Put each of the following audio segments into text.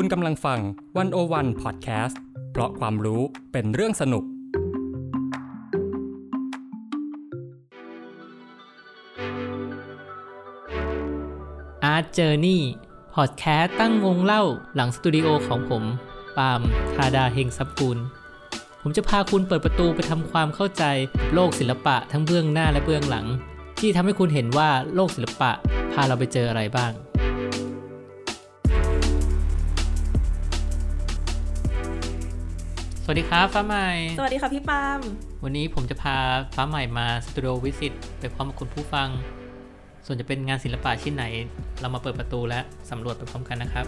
คุณกำลังฟังวันโอวันพอดแคสต์เพราะความรู้เป็นเรื่องสนุก Art Journey พอดแคสต์ตั้งวงเล่าหลังสตูดิโอของผม ปาล์มธาดาเฮงซับกุลผมจะพาคุณเปิดประตูไปทำความเข้าใจโลกศิลปะทั้งเบื้องหน้าและเบื้องหลัง ที่ทำให้คุณเห็นว่าโลกศิลปะพาเราไปเจออะไรบ้าง วัสดีครับฟ้าใหม่ สวัสดีค่ะพี่ปาล์มวันนี้ผมจะพาฟ้าใหม่มาสตูดิโอวิสิตไปพร้อมกับคุณผู้ฟัง ส่วนจะเป็นงานศิลปะชิ้นไหน เรามาเปิดประตูและสำรวจไปพร้อมกันนะครับ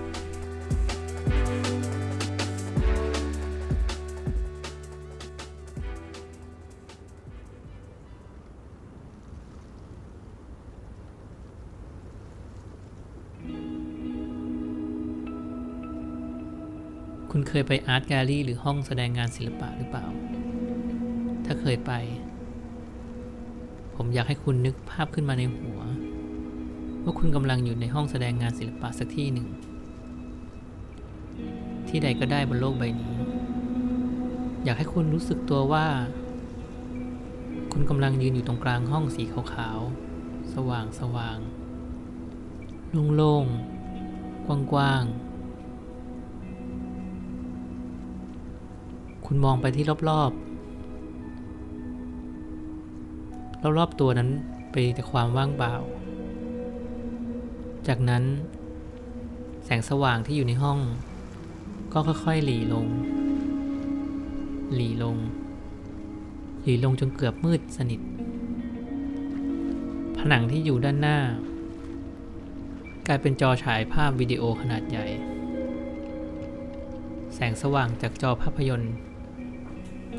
คุณเคยไปอาร์ตแกลลี่หรือห้องแสดงงานศิลปะหรือเปล่า ถ้าเคยไป ผมอยากให้คุณนึกภาพขึ้นมาในหัว ว่าคุณกำลังอยู่ในห้องแสดงงานศิลปะสักที่หนึ่ง ที่ใดก็ได้บนโลกใบนี้ อยากให้คุณรู้สึกตัวว่า คุณกำลังยืนอยู่ตรงกลางห้องสีขาวๆ สว่างสว่างๆโล่งๆ กว้างๆ คุณมองไปที่รอบๆ รอบๆตัวนั้นเป็นแต่ความว่างเปล่า จากนั้น แสงสว่างที่อยู่ในห้อง ก็ค่อยๆ หลีลง หลีลง หลีลงจนเกือบมืดสนิท ผนังที่อยู่ด้านหน้า กลายเป็นจอฉายภาพวิดีโอขนาดใหญ่แสงสว่างจากจอภาพยนตร์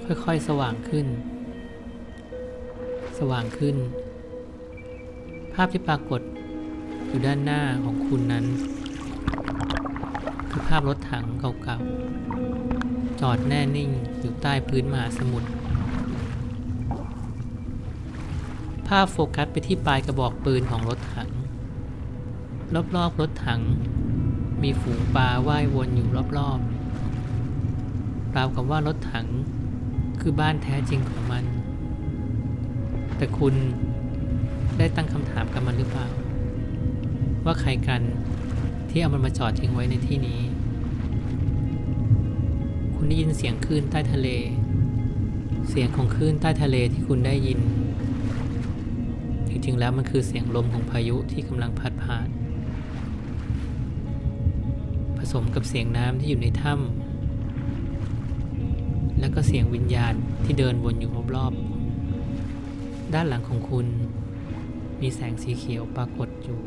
ค่อยๆ สว่างขึ้น สว่างขึ้น ภาพที่ปรากฏอยู่ด้านหน้าของคุณนั้น คือภาพรถถังเก่าๆ จอดแน่นิ่งอยู่ใต้พื้นมหาสมุทร ภาพโฟกัสไปที่ปลายกระบอกปืนของรถถัง รอบๆ รถถัง มีฝูงปลาว่ายวนอยู่รอบๆราวกับว่ารถถัง คือบ้านแท้จริงของมัน แต่คุณได้ตั้งคำถามกับมันหรือเปล่า ว่าใครกันที่เอามันมาจอดทิ้งไว้ในที่นี้ คุณได้ยินเสียงคลื่นใต้ทะเล เสียงของคลื่นใต้ทะเลที่คุณได้ยิน จริงๆแล้วมันคือเสียงลมของพายุที่กำลังพัดผ่าน ผสมกับเสียงน้ำที่อยู่ในถ้ำ แล้วก็เสียงวิญญาณที่เดินวนอยู่รอบๆ ด้านหลังของคุณ มีแสงสีเขียวปรากฏอยู่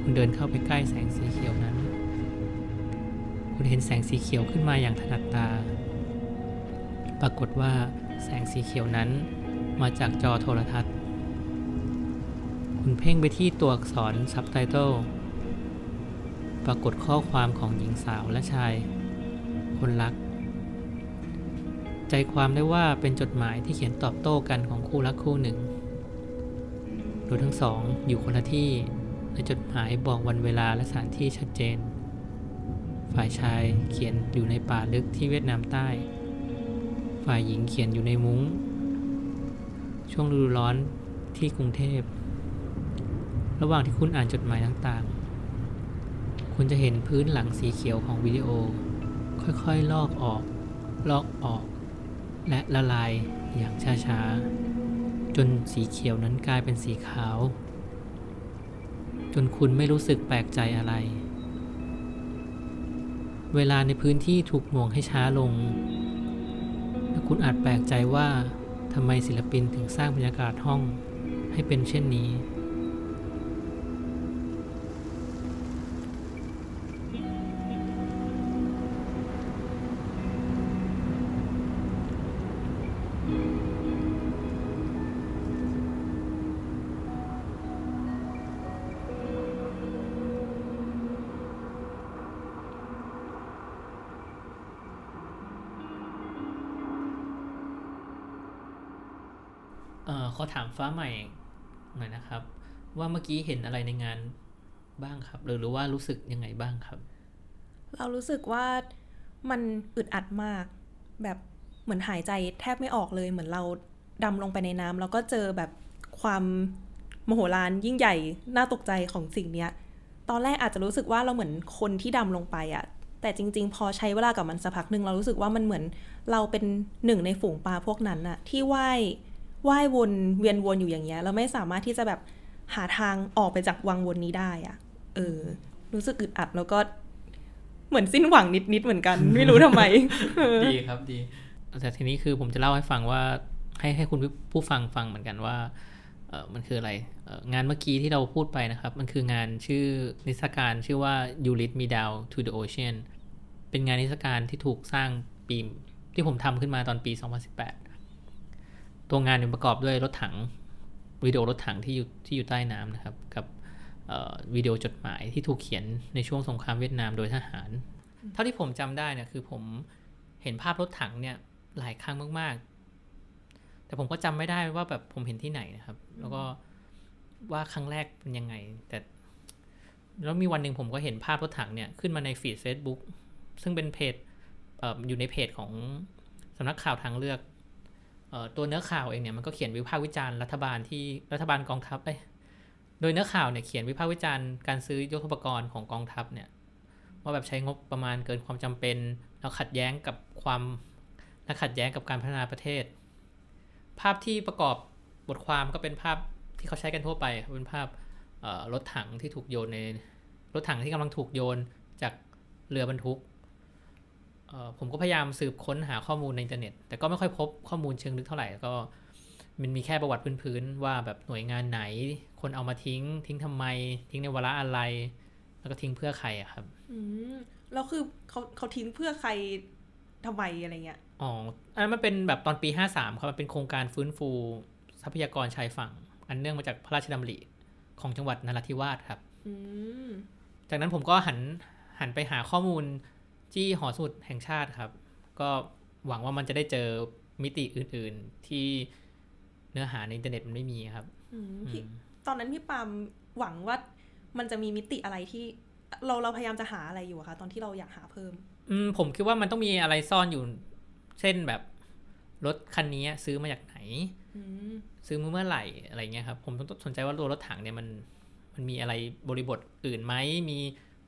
คุณเดินเข้าไปใกล้แสงสีเขียวนั้น คุณเห็นแสงสีเขียวขึ้นมาอย่างถนัดตา ปรากฏว่าแสงสีเขียวนั้นมาจากจอโทรทัศน์ คุณเพ่งไปที่ตัวอักษรซับไตเติลปรากฏข้อความของหญิงสาวและชาย คนรัก ใจความได้ว่าเป็นจดหมายที่เขียนตอบโต้กันของคู่รักคู่หนึ่งโดยทั้งสองอยู่คนละที่ในจดหมายบอกวันเวลาและสถานที่ชัดเจน ฝ่ายชายเขียนอยู่ในป่าลึกที่เวียดนามใต้ ฝ่ายหญิงเขียนอยู่ในมุง้ง ช่วงฤดูร้อนที่กรุงเทพ ระหว่างที่คุณอ่านจดหมายต่างๆ คุณจะเห็นพื้นหลังสีเขียวของวิดีโอ ค่อยๆ ลอกออก ลอกออก และละลายอย่างช้าๆ จนสีเขียวนั้นกลายเป็นสีขาว จนคุณไม่รู้สึกแปลกใจอะไร เวลาในพื้นที่ถูกหน่วงให้ช้าลง และคุณอาจแปลกใจว่าทำไมศิลปินถึงสร้างบรรยากาศห้องให้เป็นเช่นนี้ อ่อขอถามฟ้าใหม่หน่อยนะครับ ว่าเมื่อกี้เห็นอะไรในงานบ้างครับ หรือหรือว่ารู้สึกยังไงบ้างครับ เรารู้สึกว่ามันอึดอัดมาก แบบเหมือนหายใจแทบไม่ออกเลย เหมือนเราดำลงไปในน้ำแล้วก็เจอแบบความมโหฬารยิ่งใหญ่น่าตกใจของสิ่งเนี้ย ตอนแรกอาจจะรู้สึกว่าเราเหมือนคนที่ดำลงไปอะแต่จริง ๆ พอใช้เวลากับมันสักพักหนึ่งเรารู้สึกว่ามันเหมือนเราเป็นหนึ่งในฝูงปลาพวกนั้นอะที่ว่าย ว่ายวนเวียนวนอยู่อย่างเงี้ยเราไม่สามารถที่จะแบบหาทางออกไปจากวังวนนี้ได้อะเออ รู้สึกอึดอัดแล้วก็เหมือนสิ้นหวังนิดๆเหมือนกัน ไม่รู้ทำไม ดีครับดี แต่ทีนี้คือผมจะเล่าให้ฟังว่าให้ให้คุณผู้ฟังฟังเหมือนกันว่าเออมันคืออะไรเอ่องานเมื่อกี้ที่เราพูดไปนะครับ มันคืองานชื่อนิทรรศการชื่อว่า You Lead Me Down to the Ocean เป็นงานนิทรรศการที่ถูกสร้างปีที่ผมทำขึ้นมาตอนปี 2018 ตัวงานเนี่ยประกอบด้วยรถถังวิดีโอรถถังที่อยู่ที่อยู่ใต้น้ำนะครับ กับวิดีโอจดหมายที่ถูกเขียนในช่วงสงครามเวียดนามโดยทหาร เท่าที่ผมจำได้เนี่ยคือผมเห็นภาพรถถังเนี่ยหลายครั้งมากๆ แต่ผมก็จำไม่ได้ว่าแบบผมเห็นที่ไหนนะครับ แล้วก็ว่าครั้งแรกเป็นยังไง แต่แล้วมีวันหนึ่งผมก็เห็นภาพรถถังเนี่ยขึ้นมาในฟีด Facebook ซึ่งเป็นเพจออยู่ในเพจของสำนักข่าวทางเลือก ตัวเนื้อข่าวเองเนี่ยมันก็เขียนวิพากษ์วิจารณ์รัฐบาลที่รัฐบาลกองทัพเอ้โดยเนื้อข่าวเนี่ยเขียนวิพากษ์วิจารณ์การซื้อยุทธปกรณ์ของกองทัพเนี่ยว่าแบบใช้งบประมาณเกินความจำเป็นแล้วขัดแย้งกับความและขัดแย้งกับการพัฒนาประเทศ ภาพที่ประกอบบทความก็เป็นภาพที่เขาใช้กันทั่วไปเป็นภาพรถถังที่ถูกโยนในรถถังที่กำลังถูกโยนจากเรือบรรทุก ผมก็พยายามสืบค้นหาข้อมูลในอินเทอร์เน็ต แต่ก็ไม่ค่อยพบข้อมูลเชิงลึกเท่าไหร่แล้วก็มันมีแค่ประวัติพื้นๆว่าแบบหน่วยงานไหน คนเอามาทิ้ง ทิ้งทำไม ทิ้งในเวลาอะไร แล้วก็ทิ้งเพื่อใครอะครับอืมแล้วคือเขาเขาทิ้งเพื่อใครทำไมอะไรเงี้ยอ๋ออันนั้นมันเป็นแบบตอนปี 53ครับมันเป็นโครงการฟื้นฟูทรัพยากรชายฝั่ง อันเนื่องมาจากพระราชดำริของจังหวัดนราธิวาสครับอืมจากนั้นผมก็หันหันไปหาข้อมูล ที่หอสมุดแห่งชาติครับ ก็หวังว่ามันจะได้เจอมิติอื่น ๆ ที่เนื้อหาในอินเทอร์เน็ตมันไม่มีครับอืมพี่อืมตอนนั้นพี่ปามหวังว่ามันจะมีมิติอะไรที่ เราเราพยายามจะหาอะไรอยู่อะคะตอนที่เราอยากหาเพิ่ม อืมผมคิดว่ามันต้องมีอะไรซ่อนอยู่ เช่นแบบรถคันนี้ซื้อมาจากไหนอืมซื้อมาเมื่อไหร่อะไรเงี้ยครับ ผมต้องสนใจว่าตัวรถถังเนี่ยมัน มันมีอะไรบริบทอื่นไหมมี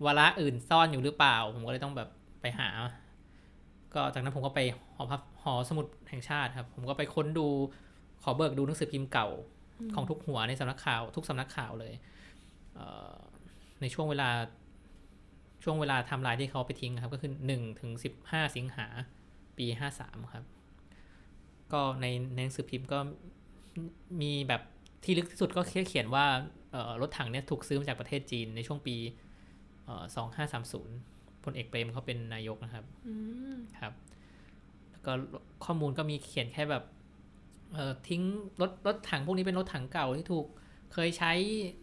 วาระอื่นซ่อนอยู่หรือเปล่า ผมก็เลยต้องแบบ ไปหา ก็จากนั้นผมก็ไปหอพับหอสมุดแห่งชาติครับ ผมก็ไปค้นดูขอเบิกดูหนังสือพิมพ์เก่าของทุกหัวในสำนักข่าว ทุกสำนักข่าวเลยเอ่อในช่วงเวลาช่วงเวลาไทำลายที่เขาไปทิ้งครับ ก็คือหนึ่งถึงสิบห้าสิงหาปีห้าสามครับ ก็ในในหนังสือพิมพ์ก็มีแบบที่ลึกที่สุดก็แค่เขียนว่าเอ่อรถถังเนี่ยถูกซื้อมาจากประเทศจีนในช่วงปีสองห้าสามศูนย์ พลเอกเปรมเขาเป็นนายกนะครับอืมครับ แล้วก็ข้อมูลก็มีเขียนแค่แบบเอ่อทิ้งรถรถถังพวกนี้เป็นรถถังเก่าที่ถูกเคยใช้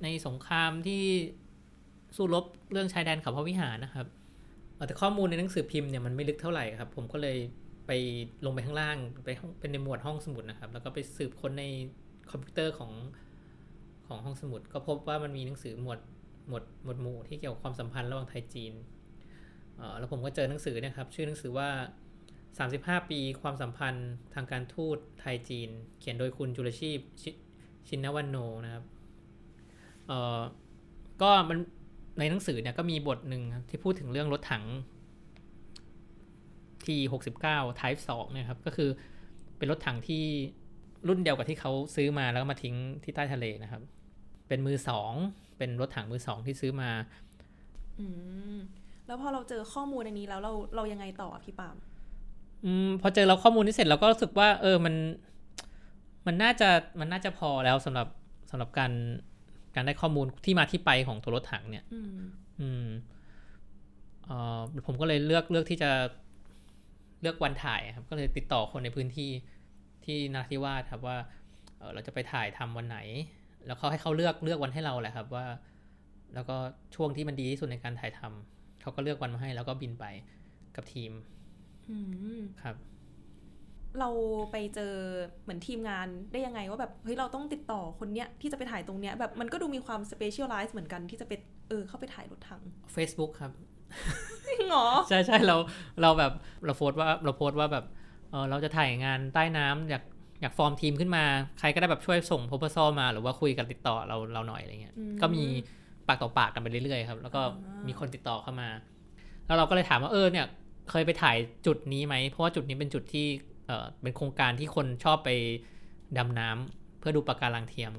ในสงครามที่สู้รบเรื่องชายแดนเขาพระวิหารนะครับเอ่อแต่ข้อมูลในหนังสือพิมพ์เนี่ยมันไม่ลึกเท่าไหร่ครับ ผมก็เลยไปลงไปข้างล่างไปห้องเป็นในหมวดห้องสมุดนะครับ แล้วก็ไปสืบค้นในคอมพิวเตอร์ของของห้องสมุด ก็พบว่ามันมีหนังสือหมวดหมวดหมวดหมู่ที่เกี่ยวกับความสัมพันธ์ระหว่างไทยจีนเอ่อ แล้วผมก็เจอหนังสือเนะครับ ชื่อหนังสือว่า 35 ปีความสัมพันธ์ทางการทูตไทยจีน เขียนโดยคุณจุลชีพชชินวันโนนะครับเอ่อก็มันในหนังสือเนี่ยก็มีบทหนึ่งที่พูดถึงเรื่องรถถังที่69 Type 2นะครับ ก็คือเป็นรถถังที่รุ่นเดียวกับที่เขาซื้อมาแล้วมาทิ้งที่ใต้ทะเลนะครับ เป็นมือสอง เป็นรถถังมือสองที่ซื้อมาอืม แล้วพอเราเจอข้อมูลอันนี้แล้วเราเรายังไงต่ออะพี่ปามอืมพอเจอเราข้อมูลนี้เสร็จเราก็รู้สึกว่า เออมัน มันน่าจะมันน่าจะพอแล้วสำหรับสำหรับการการได้ข้อมูลที่มาที่ไปของตัวรถถังเนี่ย อืมอืมเอ่อผมก็เลยเลือกเลือกที่จะเลือกวันถ่ายครับ ก็เลยติดต่อคนในพื้นที่ที่นราธิวาสครับว่าเออเราจะไปถ่ายทำวันไหน แล้วเขาให้เขาเลือกเลือกวันให้เราแหละครับว่า แล้วก็ช่วงที่มันดีที่สุดในการถ่ายทำ เขาก็เลือกวันมาให้ แล้วก็บินไปกับทีมอืมครับ เราไปเจอเหมือนทีมงานได้ยังไงว่าแบบเฮ้ยเราต้องติดต่อคนเนี้ยที่จะไปถ่ายตรงเนี้ยแบบมันก็ดูมีความสเปเชียลไลซ์เหมือนกันที่จะไปเออเข้าไปถ่ายรถถัง Facebook ครับยังเหรอ ใช่ใช่เราเราแบบเราโพสต์ว่าเราโพสต์ว่าแบบเออเราจะถ่ายงานใต้น้ำอยากอยากฟอร์มทีมขึ้นมา ใครก็ได้แบบช่วยส่ง proposal มา หรือว่าคุยกันติดต่อเราเราหน่อยอะไรเงี้ยอืมก็มี ปากต่อปากกันไปเรื่อยๆครับแล้วก็อ่ามีมีคนติดต่อเข้ามา แล้วเราก็เลยถามว่าเออเนี่ย เคยไปถ่ายจุดนี้ไหมเพราะว่าจุดนี้เป็นจุดที่เออเป็นโครงการที่คนชอบไปดำน้ำเพื่อดูปะการังเทียม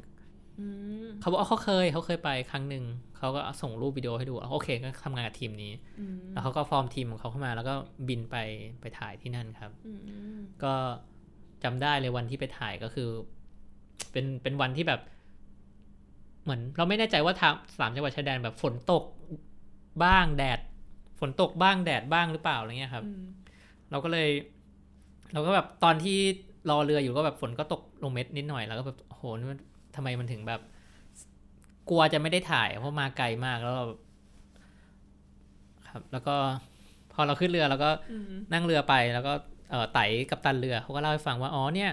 อืมเขาบอกว่าเขาเคยเขาเคยไปครั้งหนึ่งเขาก็ส่งรูปวิดีโอให้ดูโอเคก็ทำงานกับทีมนี้อืมแล้วเขาก็ฟอร์มทีมของเขาเข้ามา แล้วก็บินไปไปถ่ายที่นั่นครับอืมก็จำได้เลยวันที่ไปถ่ายก็คือ เป็นเป็นวันที่แบบ เหมือนเราไม่แน่ใจว่าทางสามจังหวัดชายแดนแบบฝนตกบ้างแดด ฝนตกบ้างแดดบ้างหรือเปล่าอะไรเงี้ยครับอืมเราก็เลย เราก็แบบตอนที่รอเรืออยู่ก็แบบฝนก็ตกลงเม็ดนิดหน่อยแล้วก็แบบโอ้โหนี่มันทำไมมันถึงแบบ กลัวจะไม่ได้ถ่าย เพราะมาไกลมากแล้วเราแบบครับ แล้วก็พอเราขึ้นเรือแล้วก็อืมนั่งเรือไปแล้วก็เออไต่กับตันเรือเขาก็เล่าให้ฟังว่าอ๋อเนี่ย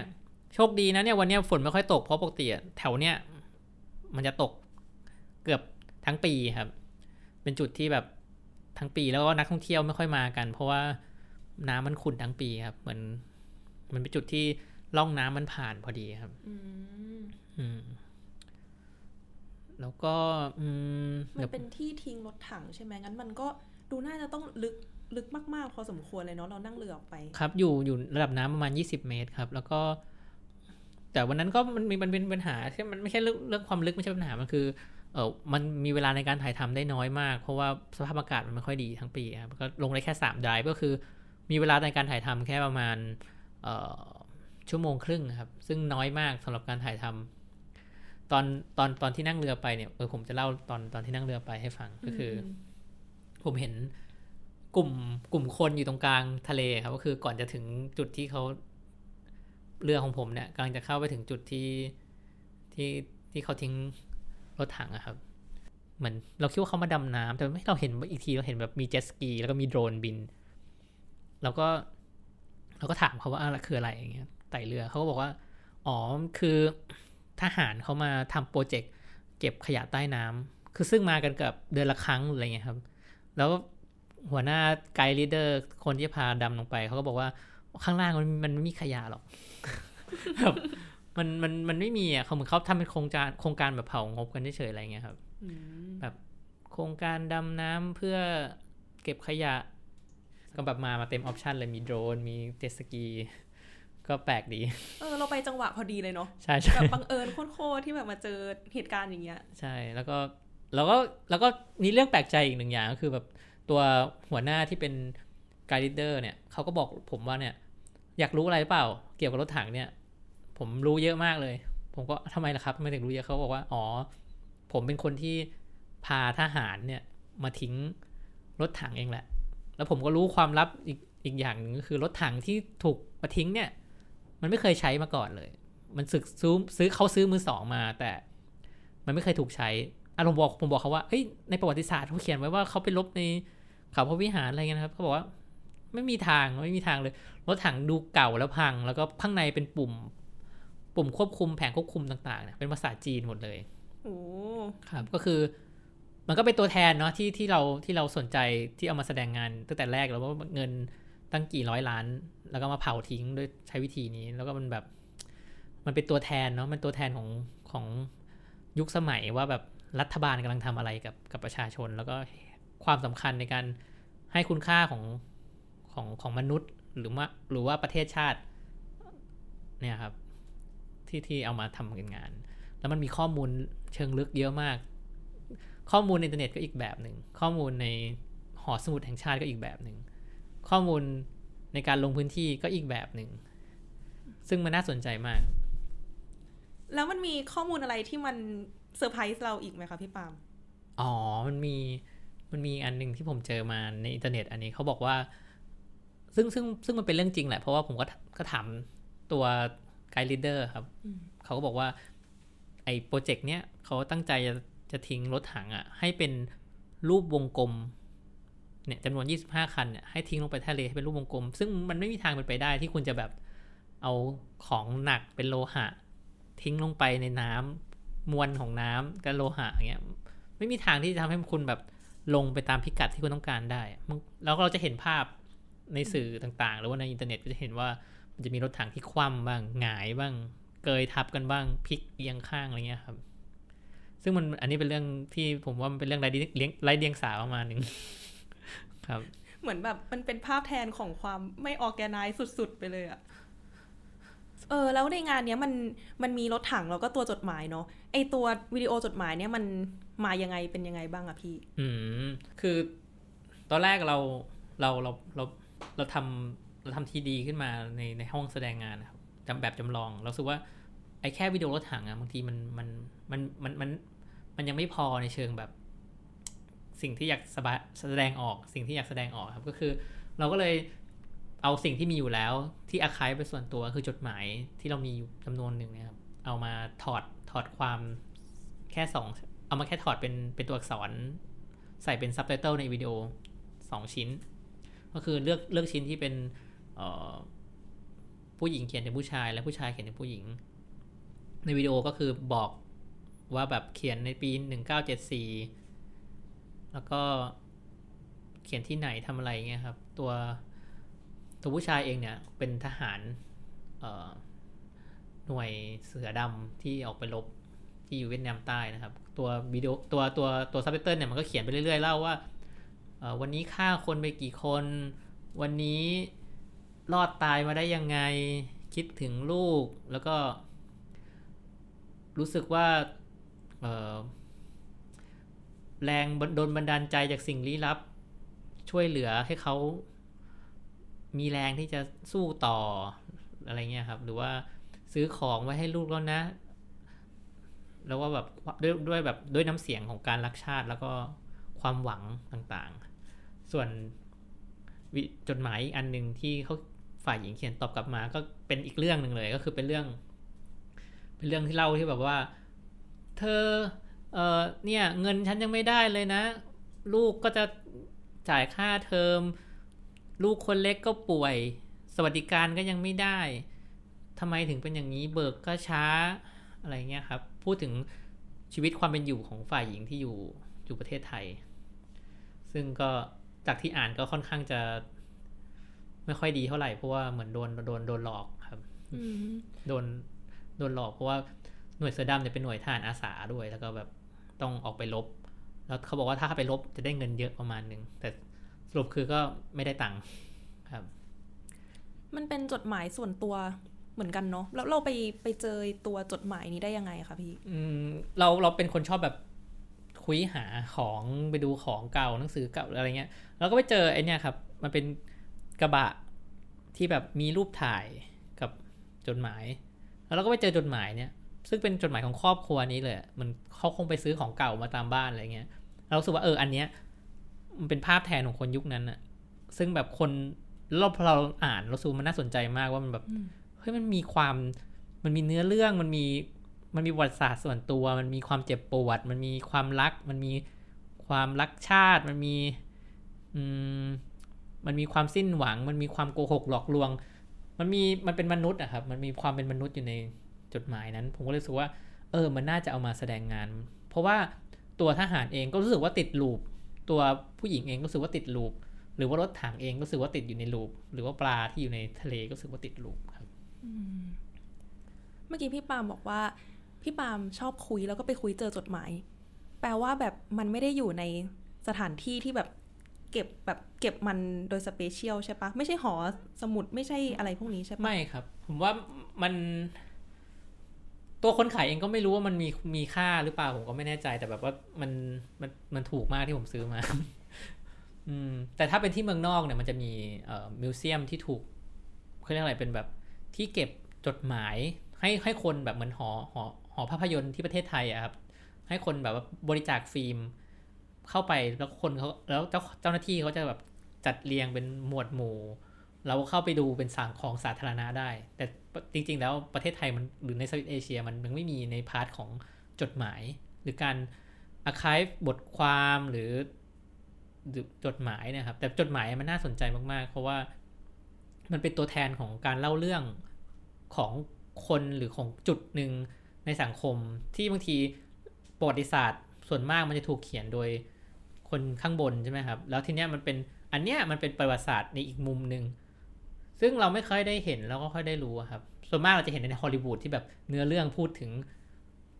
โชคดีนะเนี่ยวันเนี้ยฝนไม่ค่อยตกเพราะปกติอะแถวเนี้ย มันจะตกเกือบทั้งปีครับ เป็นจุดที่แบบทั้งปีแล้วก็นักท่องเที่ยวไม่ค่อยมากัน เพราะว่าน้ำมันขุ่นทั้งปีครับ เหมือนมันเป็นจุดที่ล่องน้ำมันผ่านพอดีครับอืมอืมแล้วก็อืมมันเดี๋ยวเป็นที่ทิ้งรถถังใช่ไหมงั้นมันก็ดูน่าจะต้องลึกลึกมาก ๆ พอสมควรเลยเนาะเรานั่งเรือออกไป ครับ อยู่อยู่ระดับน้ำประมาณ 20 เมตรครับ แล้วก็ แต่วันนั้นก็มันมีมันเป็นปัญหาที่มันไม่ใช่เรื่องเรื่องความลึกไม่ใช่ปัญหามันคือเออมันมีเวลาในการถ่ายทำได้น้อยมาก เพราะว่าสภาพอากาศมันไม่ค่อยดีทั้งปีครับก็ลงได้แค่3 drive ก็คือ มีเวลาในการถ่ายทำแค่ประมาณเอ่อชั่วโมงครึ่งครับ ซึ่งน้อยมากสำหรับการถ่ายทำตอนตอนตอนที่นั่งเรือไปเนี่ยเออผมจะเล่าตอนตอนที่นั่งเรือไปให้ฟังก็คืออผมเห็นกลุ่มกลุ่มคนอยู่ตรงกลางทะเลครับก็คือก่อนจะถึงจุดที่เขา เรือของผมเนี่ยกำลังจะเข้าไปถึงจุดที่ที่ที่เขาทิ้งรถถังอะครับ เหมือนเราคิดว่าเขามาดำน้ำแต่ไม่เราเห็นอีกทีเราเห็นแบบมีเจ็ตสกีแล้วก็มีโดรนบิน แล้วก็เราก็ถามเขาว่าอะไรคืออะไรอย่างเงี้ยไต๋เรือเขาก็บอกว่า อ๋อ คือทหารเขามาทำ project เก็บขยะใต้น้ำคือซึ่งมากันกับเดือนละครั้งอะไรเงี้ยครับ แล้วหัวหน้า guide leader คนที่พาดำลงไปเขาก็บอกว่าข้างล่างมันมันไม่มีขยะหรอก แบบมันมันมันไม่มีอะเขาเหมือนเขาทำเป็นโครงการโครงการแบบเผางบกันเฉยๆอะไรเงี้ยครับอืมแบบโครงการดำน้ำเพื่อเก็บขยะก็แบบมามาเต็ม option เลยมีโดรนมีเจ็ตสกี ก็แปลกดี เออ เราไปจังหวะพอดีเลยเนาะใช่ใช่แบบบังเอิญโคตรๆที่แบบมาเจอเหตุการณ์อย่างเงี้ย ใช่แล้วก็แล้วก็แล้วก็มีเรื่องแปลกใจอีกหนึ่งอย่างก็คือแบบตัวหัวหน้าที่เป็น guide leader เนี่ยเขาก็บอกผมว่าเนี่ย อยากรู้อะไรหรือเปล่า เกี่ยวกับรถถังเนี่ย ผมรู้เยอะมากเลย ผมก็ทำไมล่ะครับไมถึงรู้เยอะเขาบอกว่าอ๋อผมเป็นคนที่พาทหารเนี่ยมาทิ้งรถถังเองแหละ แล้วผมก็รู้ความลับอีกอีกอย่างหนึ่งก็คือรถถังที่ถูกมาทิ้งเนี่ย มันไม่เคยใช้มาก่อนเลย มันสึกซื้อซื้อเขาซื้อมือสองมา แต่มันไม่เคยถูกใช้อะผมบอกผมบอกเขาว่าเฮ้ยในประวัติศาสตร์เขาเขียนไว้ว่าเขาไปลบในเขาพระวิหารอะไรเงี้ยนะครับเขาบอกว่าไม่มีทางไม่มีทางเลย รถถังดูเก่าแล้วพัง แล้วก็ข้างในเป็นปุ่ม ปุ่มควบคุมแผงควบคุมต่างๆเนี่ยเป็นภาษาจีนหมดเลยโอ้ครับก็คือ มันก็เป็นตัวแทนเนาะที่ที่เราที่เราสนใจที่เอามาแสดงงานตั้งแต่แรกแล้วว่าเงินตั้งกี่ร้อยล้าน แล้วก็มาเผาทิ้งด้วยใช้วิธีนี้ แล้วก็มันแบบ มันเป็นตัวแทนเนาะมันตัวแทนของของยุคสมัยว่าแบบรัฐบาลกำลังทำอะไรกับกับประชาชน แล้วก็ความสำคัญในการให้คุณค่าของของของมนุษย์หรือว่าหรือว่าประเทศชาติ เนี่ยครับ ที่ที่เอามาทำกันงาน แล้วมันมีข้อมูลเชิงลึกเยอะมาก ข้อมูลในอินเทอร์เน็ตก็อีกแบบหนึ่ง ข้อมูลในหอสมุดแห่งชาติก็อีกแบบหนึ่ง ข้อมูลในการลงพื้นที่ก็อีกแบบหนึ่ง ซึ่งมันน่าสนใจมาก แล้วมันมีข้อมูลอะไรที่มันเซอร์ไพรส์เราอีกไหมคะพี่ปาล์มอ๋อ มันมี มันมีอันหนึ่งที่ผมเจอมาในอินเทอร์เน็ต อันนี้เขาบอกว่า ซึ่งซึ่งซึ่งมันเป็นเรื่องจริงแหละ เพราะว่าผมก็ก็ถามตัว guide leader ครับ เขาก็บอกว่า ไอ้ project เนี้ยเขาตั้งใจจะจะทิ้งรถถังอะ ให้เป็นรูปวงกลมเนี่ยจำนวน 25 คันเนี่ยให้ทิ้งลงไปทะเลให้เป็นรูปวงกลม ซึ่งมันไม่มีทางเป็นไปได้ที่คุณจะแบบเอาของหนักเป็นโลหะ ทิ้งลงไปในน้ำมวลของน้ำกับโลหะอย่างเงี้ยไม่มีทางที่จะทำให้คุณแบบลงไปตามพิกัดที่คุณต้องการได้มันแล้วเราจะเห็นภาพในสื่อต่างๆ หรือว่าในอินเทอร์เน็ตก็จะเห็นว่ามัน จะมีรถถังที่คว่ำบ้างหงายบ้าง เกยทับกันบ้างพลิกเอียงข้างอะไรเงี้ยครับ ซึ่งมันอันนี้เป็นเรื่องที่ผมว่ามันเป็นเรื่องไร้เลี้ยงไร้เดียงสาประมาณหนึ่งครับเหมือนแบบมันเป็นภาพแทนของความไม่ออแกไนซ์สุด ๆ ไปเลยอะเออ แล้วในงานเนี้ยมันมันมีรถถังแล้วก็ตัวจดหมายเนาะไอตัววิดีโอจดหมายเนี่ยมันมายังไงเป็นยังไงบ้างอะพี่ อืมคือตอนแรกเราเราเราเราเราทำ เราทำทีดีขึ้นมาในในห้องแสดงงานนะครับจำแบบจำลอง เราสึกว่าไอ้แค่วิดีโอรถถังอะบางทีมันมันมันมันมันมันยังไม่พอในเชิงแบบ สิ่งที่อยากสบายแสดงออก สิ่งที่อยากแสดงออกครับก็คือ เราก็เลยเอาสิ่งที่มีอยู่แล้วที่อาคายไปส่วนตัวคือจดหมายที่เรามีอยู่จำนวนหนึ่งนะครับเอามาถอดถอดความแค่สองเอามาแค่ถอดเป็นเป็นตัวอักษร ใส่เป็นซับไตเติลในวิดีโอสองชิ้น ก็คือเลือกเลือกชิ้นที่เป็น ผู้หญิงเขียนถึงผู้ชาย และผู้ชายเขียนถึงผู้หญิง ในวิดีโอก็คือบอกว่าแบบเขียนในปี 1974 แล้วก็เขียนที่ไหนทำอะไรเงี้ยครับ ตัวตัวผู้ชายเองเนี่ยเป็นทหารหน่วยเสือดำที่ออกไปรบที่อยู่เวียดนามใต้นะครับ ตัววิดีโอตัวตัวตัวซับไตเติลเนี่ยมันก็เขียนไปเรื่อยๆเล่าว่าวันนี้ฆ่าคนไปกี่คน วันนี้ รอดตายมาได้ยังไง คิดถึงลูกแล้วก็ รู้สึกว่าแรงโดนบันดาลใจจากสิ่งลี้ลับ ช่วยเหลือให้เขามีแรงที่จะสู้ต่ออะไรเงี้ยครับ หรือว่าซื้อของไว้ให้ลูกแล้วนะ แล้วว่าแบบด้วยด้วยแบบด้วยน้ำเสียงของการรักชาติแล้วก็ความหวังต่างๆ ส่วนจดหมายอีกอันหนึ่งที่เขา ฝ่ายหญิงเขียนตอบกลับมา ก็เป็นอีกเรื่องหนึ่งเลยก็คือเป็นเรื่อง เป็นเรื่องที่เล่าที่แบบว่า เธอเออเนี่ยเงินฉันยังไม่ได้เลยนะ ลูกก็จะจ่ายค่าเทอม ลูกคนเล็กก็ป่วย สวัสดิการก็ยังไม่ได้ทำไมถึงเป็นอย่างนี้เบิกก็ช้าอะไรเงี้ยครับ พูดถึงชีวิตความเป็นอยู่ของฝ่ายหญิงที่อยู่อยู่ประเทศไทย ซึ่งก็จากที่อ่านก็ค่อนข้างจะ ไม่ค่อยดีเท่าไหร่เพราะว่าเหมือนโดนโดนโดนหลอกครับโดนโดนหลอกเพราะว่าหน่วยเสือดำเนี่ยเป็นหน่วยทหารอาสาด้วย แล้วก็แบบต้องออกไปลบ แล้วเขาบอกว่าถ้าไปลบจะได้เงินเยอะประมาณหนึ่งแต่สรุปคือก็ไม่ได้ตังค์ครับ มันเป็นจดหมายส่วนตัวเหมือนกันเนาะแล้วเราไปไปเจอตัวจดหมายนี้ได้ยังไงคะพี่ อืมเราเราเป็นคนชอบแบบคุยหาของไปดูของเก่าหนังสือเก่าอะไรเงี้ยเราก็ไปเจอไอเนี้ยครับ มันเป็น กระบะที่แบบมีรูปถ่ายกับจดหมาย แล้วเราก็ไปเจอจดหมายเนี่ย ซึ่งเป็นจดหมายของครอบครัวนี้เลยมันเขาคงไปซื้อของเก่ามาตามบ้านอะไรเงี้ยเราสึกว่าเอออันเนี้ยมันเป็นภาพแทนของคนยุคนั้นอะซึ่งแบบคนเราพอเราอ่านเราสูมันน่าสนใจมากว่ามันแบบเฮ้ยมันมีความมันมีเนื้อเรื่องมันมีมันมีประวัติศาสตร์ส่วนตัว มันมีความเจ็บปวด มันมีความรัก มันมีความรักชาติ มันมี อืม มันมีความสิ้นหวัง มันมีความโกหกหลอกลวง มันมีมันเป็นมนุษย์อะครับ มันมีความเป็นมนุษย์อยู่ในจดหมายนั้น ผมก็เลยรู้สึกว่า เออ มันน่าจะเอามาแสดงงาน เพราะว่าตัวทหารเองก็รู้สึกว่าติดลูป ตัวผู้หญิงเองก็รู้สึกว่าติดลูป หรือว่ารถถังเองก็รู้สึกว่าติดอยู่ในลูป หรือว่าปลาที่อยู่ในทะเลก็รู้สึกว่าติดลูปครับเมื่อกี้พี่ปาล์มบอกว่า พี่ปาล์มชอบคุ้ยแล้วก็ไปคุ้ยเจอจดหมาย แปลว่าแบบมันไม่ได้อยู่ในสถานที่ที่แบบ เก็บแบบเก็บมันโดย special ใช่ปะไม่ใช่หอสมุดไม่ใช่อะไรพวกนี้ใช่ปะไม่ครับ ผมว่ามันตัวคนขายเองก็ไม่รู้ว่ามันมีมีค่าหรือเปล่าผมก็ไม่แน่ใจ แต่แบบว่ามันมันมันถูกมากที่ผมซื้อมา อืม แต่ถ้าเป็นที่เมืองนอกเนี่ยมันจะมีเอ่อ museum ที่ถูกเขาเรียกอะไรเป็นแบบที่เก็บจดหมายให้ให้คนแบบเหมือนหอหอหอภาพยนตร์ที่ประเทศไทยอะครับ ให้คนแบบว่าบริจาคฟิล์ม เข้าไปแล้วคนเขาแล้วเจ้าเจ้าหน้าที่เขาจะแบบจัดเรียงเป็นหมวดหมู่ เราเข้าไปดูเป็นสั่งของสาธารณะได้ แต่จริง ๆ แล้วประเทศไทยมันหรือในสวิตเอเชียมันยังไม่มีในพาร์ทของจดหมาย หรือการอาคายบทความหรือจดหมายนะครับ แต่จดหมายมันน่าสนใจมากๆ เพราะว่ามันเป็นตัวแทนของการเล่าเรื่องของคนหรือของจุดหนึ่งในสังคมที่บางทีประวัติศาสตร์ ส่วนมากมันจะถูกเขียนโดยคนข้างบนใช่ไหมครับ แล้วทีเนี้ยมันเป็นอันเนี้ยมันเป็นประวัติศาสตร์ในอีกมุมหนึ่งซึ่งเราไม่ค่อยได้เห็นแล้วก็ค่อยได้รู้ครับ ส่วนมากเราจะเห็นในฮอลลีวูดที่แบบเนื้อเรื่องพูดถึง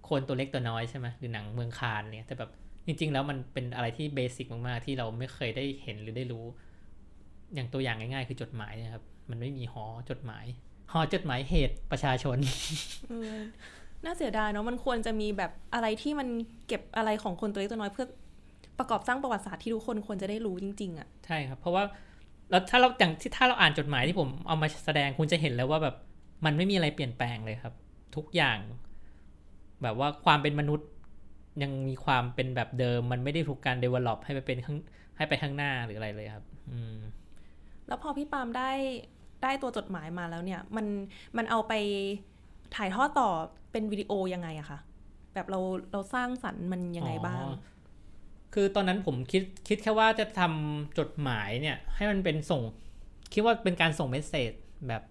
คนตัวเล็กตัวน้อยใช่ไหมหรือหนังเมืองคานเนี่ยแต่แบบจริง ๆ แล้วมันเป็นอะไรที่เบสิกมากๆที่เราไม่เคยได้เห็นหรือได้รู้ อย่างตัวอย่างง่ายๆ คือจดหมายนะครับ มันไม่มีหอจดหมาย หอจดหมายเหตุประชาชน น่าเสียดายเนาะมันควรจะมีแบบอะไรที่มันเก็บอะไรของคนตัวเล็กตัวน้อยเพื่อประกอบสร้างประวัติศาสตร์ที่ทุกคนควรจะได้รู้จริง ๆอะ่ะใช่ครับ เพราะว่าแล้วถ้าเราอย่างที่ถ้าเราอ่านจดหมายที่ผมเอามาแสดงคุณจะเห็นแล้วว่าแบบมันไม่มีอะไรเปลี่ยนแปลงเลยครับ ทุกอย่าง แบบว่าความเป็นมนุษย์ยังมีความเป็นแบบเดิม มันไม่ได้ถูกการ develop ให้ไปเป็นข้างให้ไปข้างหน้าหรืออะไรเลยครับ อืม แล้วพอพี่ปาล์มได้ได้ตัวจดหมายมาแล้วเนี่ย มันมันเอาไป ถ่ายทอดต่อเป็นวิดีโอยังไงอะคะแบบเราเราสร้างสรรค์มันยังไงบ้าง คือตอนนั้นผมคิดคิดแค่ว่าจะทำจดหมายเนี่ย ให้มันเป็นส่ง คิดว่าเป็นการส่ง message แบบ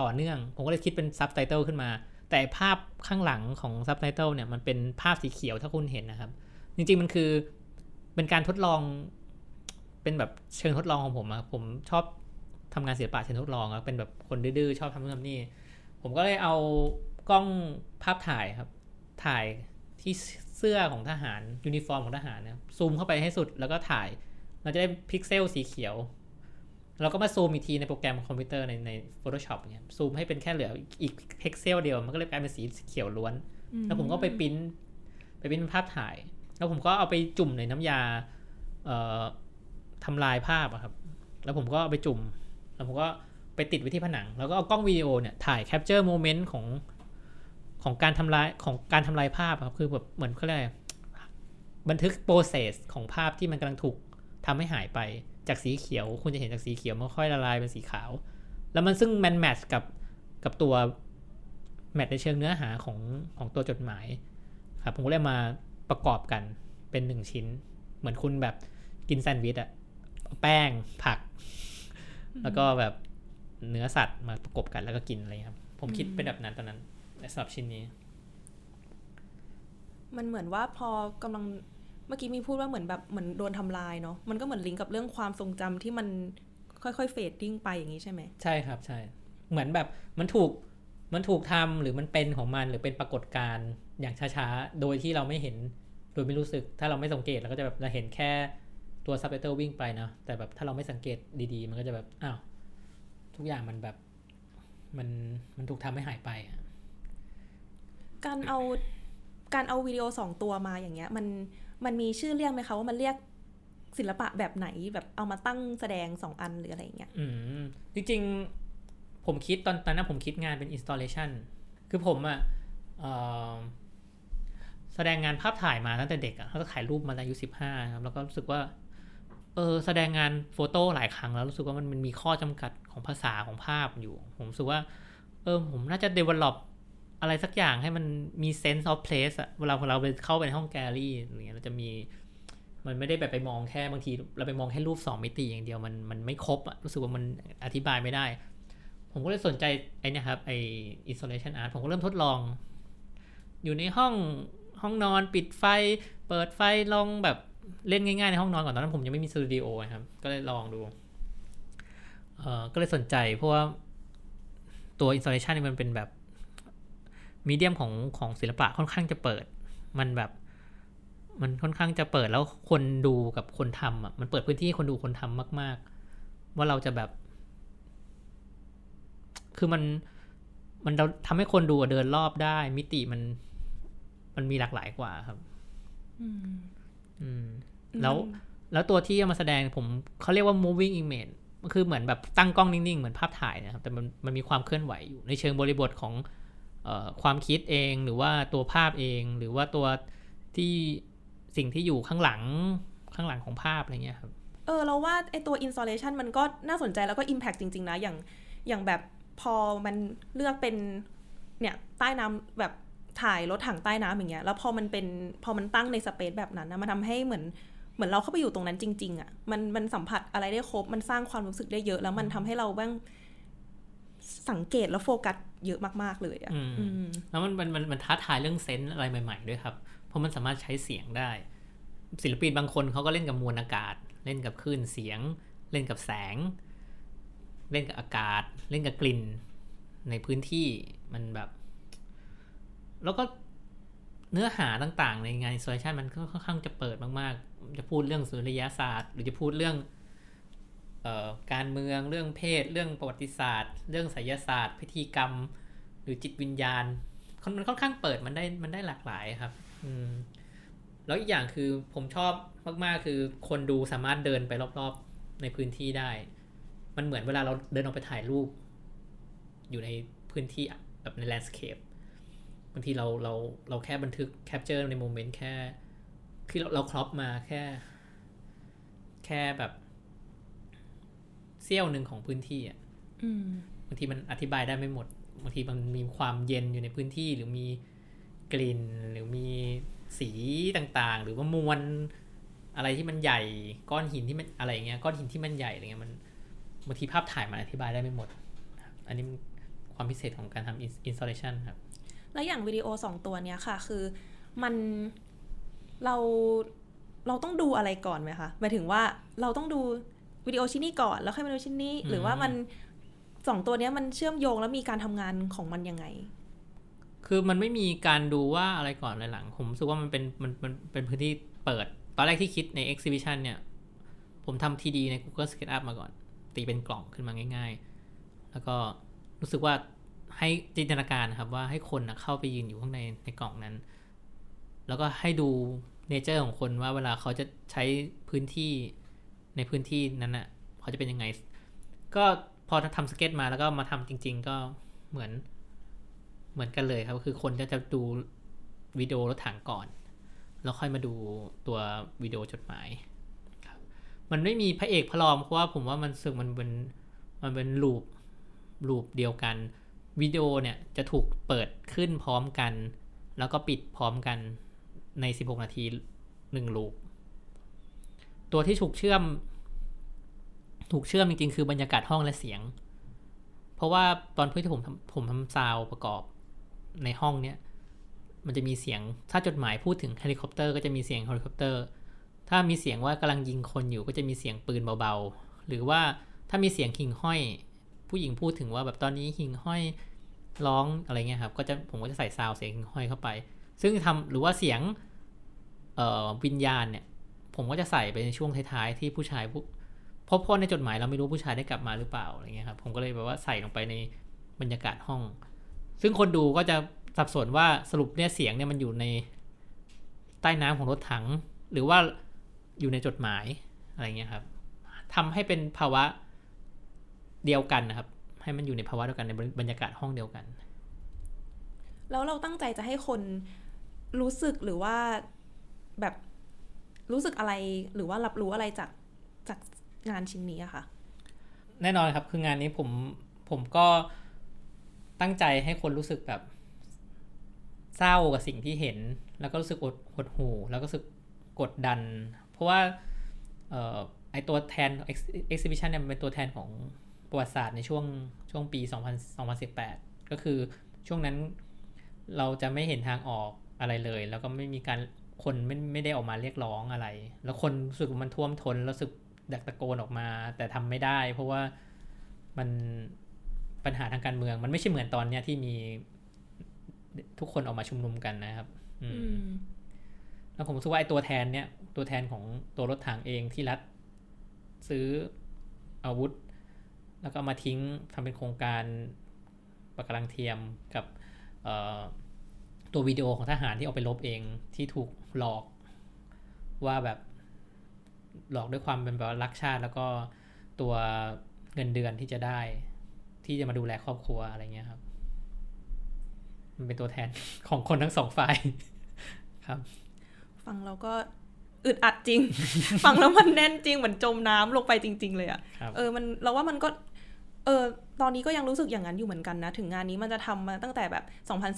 ต่อเนื่อง ผมก็เลยคิดเป็นซับไตเติลขึ้นมา แต่ภาพข้างหลังของซับไตเติลเนี่ยมันเป็นภาพสีเขียวถ้าคุณเห็นนะครับ จริง ๆมันคือเป็นการทดลองเป็นแบบเชิงทดลองของผมอะผมชอบทำงานศิลปะเชิงทดลองอะเป็นแบบคนดื้อๆชอบทำนู่นทำนี่ ผมก็เลยเอากล้องภาพถ่ายครับ ถ่ายที่เสื้อของทหารยูนิฟอร์มของทหารเนี่ยซูมเข้าไปให้สุดแล้วก็ถ่าย เราจะได้พิกเซลสีเขียว เราก็มาซูมอีกทีในโปรแกรมคอมพิวเตอร์ในใน Photoshop เนี่ยซูมให้เป็นแค่เหลืออีกพิกเซลเดียว มันก็เลยกลายเป็นสีเขียวล้วน แล้วผมก็ไปปริ้นไปปริ้นภาพถ่าย แล้วผมก็เอาไปจุ่มในน้ำยาเอ่อทำลายภาพอะครับ แล้วผมก็เอาไปจุ่ม แล้วผมก็ ไปติดไว้ที่ผนัง แล้วก็เอากล้องวิดีโอเนี่ยถ่าย capture moment ของของการทำลายของการทำลายภาพครับคือแบบเหมือนเขาเรียกอะไรบันทึกโปรเซสของภาพที่มันกำลังถูกทำให้หายไปจากสีเขียว คุณจะเห็นจากสีเขียวมันค่อยละลายเป็นสีขาว แล้วมันซึ่งแมนแมทกับกับตัวแมทในเชิงเนื้อหาของของตัวจดหมายครับผมก็เลยมาประกอบกันเป็นหนึ่งชิ้น เหมือนคุณแบบกินแซนด์วิชอะแป้งผัก แล้วก็แบบ เนื้อสัตว์มาประกบกันแล้วก็กินอะไรครับ ผมคิดเป็นแบบนั้นตอนนั้นในสำหรับชิ้นนี้ มันเหมือนว่าพอกำลังเมื่อกี้มีพูดว่าเหมือนแบบเหมือนโดนทำลายเนาะมันก็เหมือนลิงก์กับเรื่องความทรงจำที่มันค่อยๆเฟดดิ้งไปอย่างนี้ใช่ไหมใช่ครับใช่เหมือนแบบมันถูกมันถูกทำหรือมันเป็นของมันหรือเป็นปรากฏการณ์อย่างช้าๆ โดยที่เราไม่เห็นโดยไม่รู้สึก ถ้าเราไม่สังเกตเราก็จะแบบเราเห็นแค่ตัวซับไตเติลวิ่งไปนะแต่แบบถ้าเราไม่สังเกตดีๆ มันก็จะแบบอ้าว ทุกอย่างมันแบบมันมันถูกทำให้หายไปอะการเอาการเอาวิดีโอสองตัวมาอย่างเงี้ย มันมันมีชื่อเรียกไหมคะว่ามันเรียกศิลปะแบบไหนแบบเอามาตั้งแสดงสองอันหรืออะไรอย่างเงี้ยอืมจริงๆ ผมคิดตอนตอนนั้นผมคิดงานเป็น installation คือผมอะเอ่อแสดงงานภาพถ่ายมาตั้งแต่เด็กอะแล้วก็ถ่ายรูปมาตั้งอายุสิบห้าครับแล้วก็รู้สึกว่า เออแสดงงานโฟโต้หลายครั้งแล้วรู้สึกว่ามันมันมีข้อจำกัดของภาษาของภาพอยู่ ผมรู้สึกว่า เออผมน่าจะ develop อะไรสักอย่างให้มันมี sense of place อะเวลาเราไปเข้าไปในห้องแกลลี่อย่างเงี้ยเราจะมี มันไม่ได้แบบไปมองแค่บางที เราไปมองแค่รูปสองมิติอย่างเดียวมันมันไม่ครบอะรู้สึกว่ามันอธิบายไม่ได้ ผมก็เลยสนใจไอ้นี่ครับไอ installation art ผมก็เริ่มทดลอง อยู่ในห้องห้องนอนปิดไฟ เปิดไฟลองแบบ เล่นง่ายๆในห้องนอนก่อนตอนนั้นผมยังไม่มีสตูดิโอครับ ก็เลยลองดู เออก็เลยสนใจเพราะว่าตัว installation นี่มันเป็นแบบมีเดียมของของศิลปะค่อนข้างจะเปิด มันแบบ มันค่อนข้างจะเปิดแล้วคนดูกับคนทำอะมันเปิดพื้นที่ให้คนดูคนทำมาก ๆ ว่าเราจะแบบ คือมันมันเราทำให้คนดูเดินรอบได้ มิติมัน มันมีหลากหลายกว่าครับอืม แล้วแล้วตัวที่เอามาแสดงผมเขาเรียกว่า moving image ก็คือเหมือนแบบตั้งกล้องนิ่งๆ เหมือนภาพถ่ายนะครับ แต่มันมันมีความเคลื่อนไหวอยู่ในเชิงบริบทของเออความคิดเองหรือว่าตัวภาพเอง หรือว่าตัวที่สิ่งที่อยู่ข้างหลังข้างหลังของภาพอะไรเงี้ยครับ เออเราว่าไอตัว installation มันก็น่าสนใจแล้วก็ impact จริง ๆ นะ อย่างอย่างแบบพอมันเลือกเป็นเนี่ยใต้น้ำแบบ ถ่ายรถถังใต้น้ำอย่างเงี้ย แล้วพอมันเป็นพอมันตั้งในสเปซแบบนั้นนะมันทำให้เหมือนเหมือนเราเข้าไปอยู่ตรงนั้นจริง ๆอะ่ะมันมันสัมผัสอะไรได้ครบ มันสร้างความรู้สึกได้เยอะ แล้วมันทำให้เราบ้างสังเกตแล้วโฟกัสเยอะมาก ๆ เลยอะ่ะอืมอืมแล้วมันมันมันมันท้าทายเรื่องเซนส์อะไรใหม่ ๆ ด้วยครับ เพราะมันสามารถใช้เสียงได้ ศิลปินบางคนเขาก็เล่นกับมวลอากาศ เล่นกับคลื่นเสียง เล่นกับแสง เล่นกับอากาศ เล่นกับกลิ่น ในพื้นที่มันแบบ แล้วก็เนื้อหาต่างๆ ในงานอินสตาเลชันมันก็ค่อนข้างจะเปิดมากๆ จะพูดเรื่องสุริยศาสตร์ หรือจะพูดเรื่องออการเมืองเรื่องเพศ เรื่องประวัติศาสตร์ เรื่องไสยศาสตร์ พิธีกรรม หรือจิตวิญญาณมันค่อนข้างเปิดมันได้มันได้หลากหลายครับ อืมแล้วอีกอย่างคือผมชอบมากๆ คือคนดูสามารถเดินไปรอบๆในพื้นที่ได้ มันเหมือนเวลาเราเดินออกไปถ่ายรูป อยู่ในพื้นที่แบบใน landscape บางทีเราเราเราแค่บันทึก capture ใน moment แค่ คือเราเรา crop มาแค่ แค่แบบเสี้ยวหนึ่งของพื้นที่อะอืมบางทีมันอธิบายได้ไม่หมดบางทีมันมีความเย็นอยู่ในพื้นที่หรือมีกลิ่นหรือมีสีต่างๆ หรือว่ามวลอะไรที่มันใหญ่ก้อนหินที่มันอะไรเงี้ยก้อนหินที่มันใหญ่อะไรเงี้ยมันบางทีภาพถ่ายมันอธิบายได้ไม่หมด อันนี้ความพิเศษของการทำอินสตาเลชันครับ แล้วอย่างวิดีโอสองตัวเนี้ยค่ะ คือมันเราเราต้องดูอะไรก่อนไหมคะหมายถึงว่าเราต้องดูวิดีโอชิ้นนี้ก่อน แล้วค่อยมาดูชิ้นนี้ หรือว่ามันสองตัวเนี้ยมันเชื่อมโยงแล้วมีการทำงานของมันยังไง คือมันไม่มีการดูว่าอะไรก่อนอะไรหลัง ผมรู้สึกว่ามันเป็นมันมันเป็นพื้นที่เปิด ตอนแรกที่คิดใน exhibition เนี่ย ผมทำทีดีใน Google SketchUp มาก่อน ตีเป็นกล่องขึ้นมาง่าย ๆ แล้วก็รู้สึกว่า ให้จินตนาการครับว่าให้คนนะเข้าไปยืนอยู่ข้างในในกล่องนั้น แล้วก็ให้ดู nature ของคนว่าเวลาเขาจะใช้พื้นที่ในพื้นที่นั้นน่ะเขาจะเป็นยังไง ก็พอทำสเก็ตมาแล้วก็มาทำจริง ๆ ก็เหมือนเหมือนกันเลยครับ คือคนจะจะดูวิดีโอรถถังก่อน แล้วค่อยมาดูตัววิดีโอจดหมายครับมันไม่มีพระเอกพระรองเพราะว่าผมว่ามันสึกมันเป็นมันเป็น loop loop เดียวกัน วิดีโอเนี่ยจะถูกเปิดขึ้นพร้อมกัน แล้วก็ปิดพร้อมกันใน 16 นาทีหนึ่ง loop ตัวที่ถูกเชื่อม ถูกเชื่อมจริงๆ คือบรรยากาศห้องและเสียง เพราะว่าตอนที่ผมผมทำซาวประกอบในห้องเนี้ยมันจะมีเสียงถ้าจดหมายพูดถึงเฮลิคอปเตอร์ก็จะมีเสียงเฮลิคอปเตอร์ ถ้ามีเสียงว่ากำลังยิงคนอยู่ก็จะมีเสียงปืนเบาๆ หรือว่าถ้ามีเสียงหิ่งห้อย ผู้หญิงพูดถึงว่าแบบตอนนี้หิ่งห้อยร้องอะไรเงี้ยครับ ก็จะผมก็จะใส่ซาวเสียงหิ่งห้อยเข้าไป ซึ่งทำหรือว่าเสียงเอ่อวิญญาณเนี่ย ผมก็จะใส่ไปในช่วงท้ายๆที่ผู้ชายผู้พราะเพราะในจดหมายเราไม่รู้ผู้ชายได้กลับมาหรือเปล่าอะไรเงี้ยครับผมก็เลยแบบว่าใส่ลงไปในบรรยากาศห้อง ซึ่งคนดูก็จะสับสนว่าสรุปเนี่ยเสียงเนี่ยมันอยู่ในใต้น้ำของรถถัง หรือว่าอยู่ในจดหมายอะไรเงี้ยครับทำให้เป็นภาวะ เดียวกันนะครับ ให้มันอยู่ในภาวะเดียวกันในบรรยากาศห้องเดียวกัน แล้วเราตั้งใจจะให้คนรู้สึกหรือว่าแบบรู้สึกอะไรหรือว่ารับรู้อะไรจากจากงานชิ้นนี้อะค่ะ แน่นอนครับคืองานนี้ผมผมก็ตั้งใจให้คนรู้สึกแบบเศร้ากับสิ่งที่เห็น แล้วก็รู้สึกอดหดหู่แล้วก็รู้สึกกดดัน เพราะว่าเอ่อไอตัวแทน exhibition เนี่ยมันเป็นตัวแทนของ ประวัติศาสตร์ในช่วงช่วงปี 2000 2018 ก็คือช่วงนั้นเราจะไม่เห็นทางออกอะไรเลย แล้วก็ไม่มีการคนไม่ไม่ได้ออกมาเรียกร้องอะไร แล้วคนรู้สึกว่ามันท่วมทนแล้วรู้สึกดักตะโกนออกมา แต่ทำไม่ได้ เพราะว่ามันปัญหาทางการเมือง มันไม่ใช่เหมือนตอนเนี้ยที่มีทุกคนออกมาชุมนุมกันนะครับ อืมอืมแล้วผมรู้สึกว่าไอ้ตัวแทนเนี่ยตัวแทนของตัวรถถังเองที่รัฐซื้ออาวุธ แล้วก็เอามาทิ้งทำเป็นโครงการปะการังเทียมกับเอ่อตัววิดีโอของทหารที่เอาไปลบเองที่ถูกหลอกว่าแบบหลอกด้วยความเป็นแบบว่ารักชาติ แล้วก็ตัวเงินเดือนที่จะได้ ที่จะมาดูแลครอบครัวอะไรเงี้ยครับ มันเป็นตัวแทนของคนทั้งสองฝ่ายครับ ฟังแล้วก็อึดอัดจริง ฟังแล้วมันแน่นจริงเหมือนจมน้ำลงไปจริง ๆ เลยอะครับเออมันเราว่ามันก็ เออตอนนี้ก็ยังรู้สึกอย่างนั้นอยู่เหมือนกันนะ ถึงงานนี้มันจะทำมาตั้งแต่แบ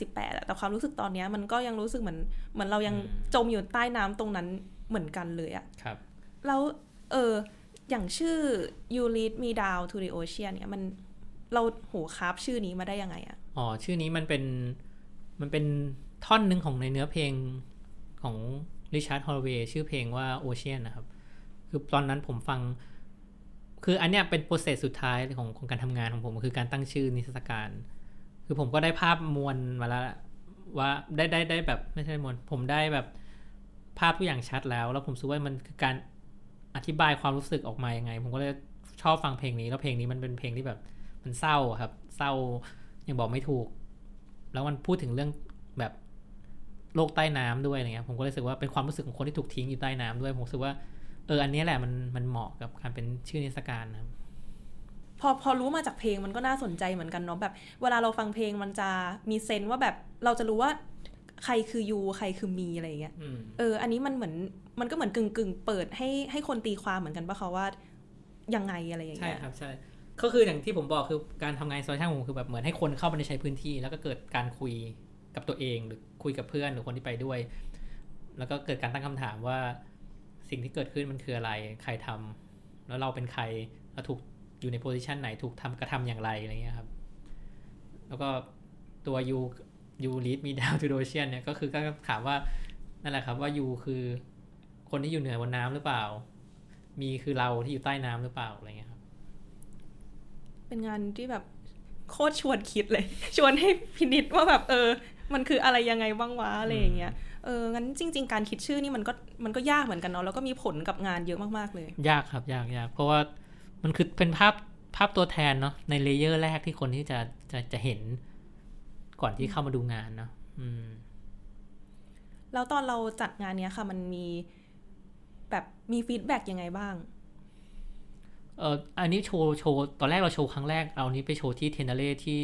บ 2018อะแต่ความรู้สึกตอนเนี้ยมันก็ยังรู้สึกเหมือนเหมือนเรายังอืมจมอยู่ใต้น้ำตรงนั้นเหมือนกันเลยอะครับ แล้วเอออย่างชื่อ you lead me down to the ocean เนี่ยมันเราโห craft ชื่อนี้มาได้ยังไงอะอ๋อชื่อนี้มันเป็นมันเป็นท่อนหนึ่งของในเนื้อเพลงของ Richard Hawley ชื่อเพลงว่า Ocean นะครับ คือตอนนั้นผมฟัง คืออันเนี้ยเป็น process สุดท้ายของของการทำงานของผมคือการตั้งชื่อนิทรรศการ คือผมก็ได้ภาพมวลมาแล้วว่าได้ได้ได้แบบไม่ใช่มวลผมได้แบบภาพทุกอย่างชัดแล้ว แล้วผมรู้สึกว่ามันคือการอธิบายความรู้สึกออกมายังไง ผมก็เลยชอบฟังเพลงนี้ แล้วเพลงนี้มันเป็นเพลงที่แบบมันเศร้าครับ เศร้ายังบอกไม่ถูก แล้วมันพูดถึงเรื่องแบบโลกใต้น้ำด้วยอะไรเงี้ยผมก็เลยรู้สึกว่าเป็นความรู้สึกของคนที่ถูกทิ้งอยู่ใต้น้ำด้วยผมรู้สึกว่า เอออันเนี้ยแหละมันมันเหมาะกับการเป็นชื่อนิทรรศการนะครับพอพอรู้มาจากเพลงมันก็น่าสนใจเหมือนกันเนาะแบบ เวลาเราฟังเพลงมันจะมีเซนส์ว่าแบบเราจะรู้ว่าใครคือยูใครคือมีอะไรอย่างเงี้ยอืมเออ อันนี้มันเหมือนมันก็เหมือนกึ่งกึ่งๆเปิดให้ให้คนตีความเหมือนกันปะคะว่ายังไงอะไรอย่างใช่เงี้ยครับใช่ก็คืออย่างที่ผมบอกคือการทำงานโซเชียลของผมคือแบบเหมือนให้คนเข้ามาในใช้พื้นที่ แล้วก็เกิดการคุยกับตัวเองหรือคุยกับเพื่อนหรือคนที่ไปด้วย แล้วก็เกิดการตั้งคำถามว่า สิ่งที่เกิดขึ้นมันคืออะไร ใครทำแล้วเราเป็นใครเราถูกอยู่ในโพสิชันไหนถูกทำกระทำอย่างไรอะไรเงี้ยครับ แล้วก็ตัวยูยูลีดมีดาวทูโดเชียนเนี่ยก็คือก็ถามว่านั่นแหละครับว่ายูคือคนที่อยู่เหนือบนน้ำหรือเปล่า มีคือเราที่อยู่ใต้น้ำหรือเปล่าอะไรเงี้ยครับ เป็นงานที่แบบโคตรชวนคิดเลย ชวนให้พินิจว่าแบบเออ มันคืออะไรยังไงบ้างวะอะไรอย่างเงี้ย เอองั้นจริง ๆ การคิดชื่อนี่มันก็มันก็ยากเหมือนกันเนาะแล้วก็มีผลกับงานเยอะมากๆเลย ยากครับยากยากเพราะว่ามันคือเป็นภาพภาพตัวแทนเนาะใน layer แรกที่คนที่จะจะจะเห็นก่อนที่เข้ามาดูงานเนาะอืมแล้วตอนเราจัดงานเนี้ยค่ะ มันมีแบบมี feedback ยังไงบ้างเอออันนี้โชว์โชว์ตอนแรกเราโชว์ครั้งแรกเอานี้ไปโชว์ที่ Triennale ที่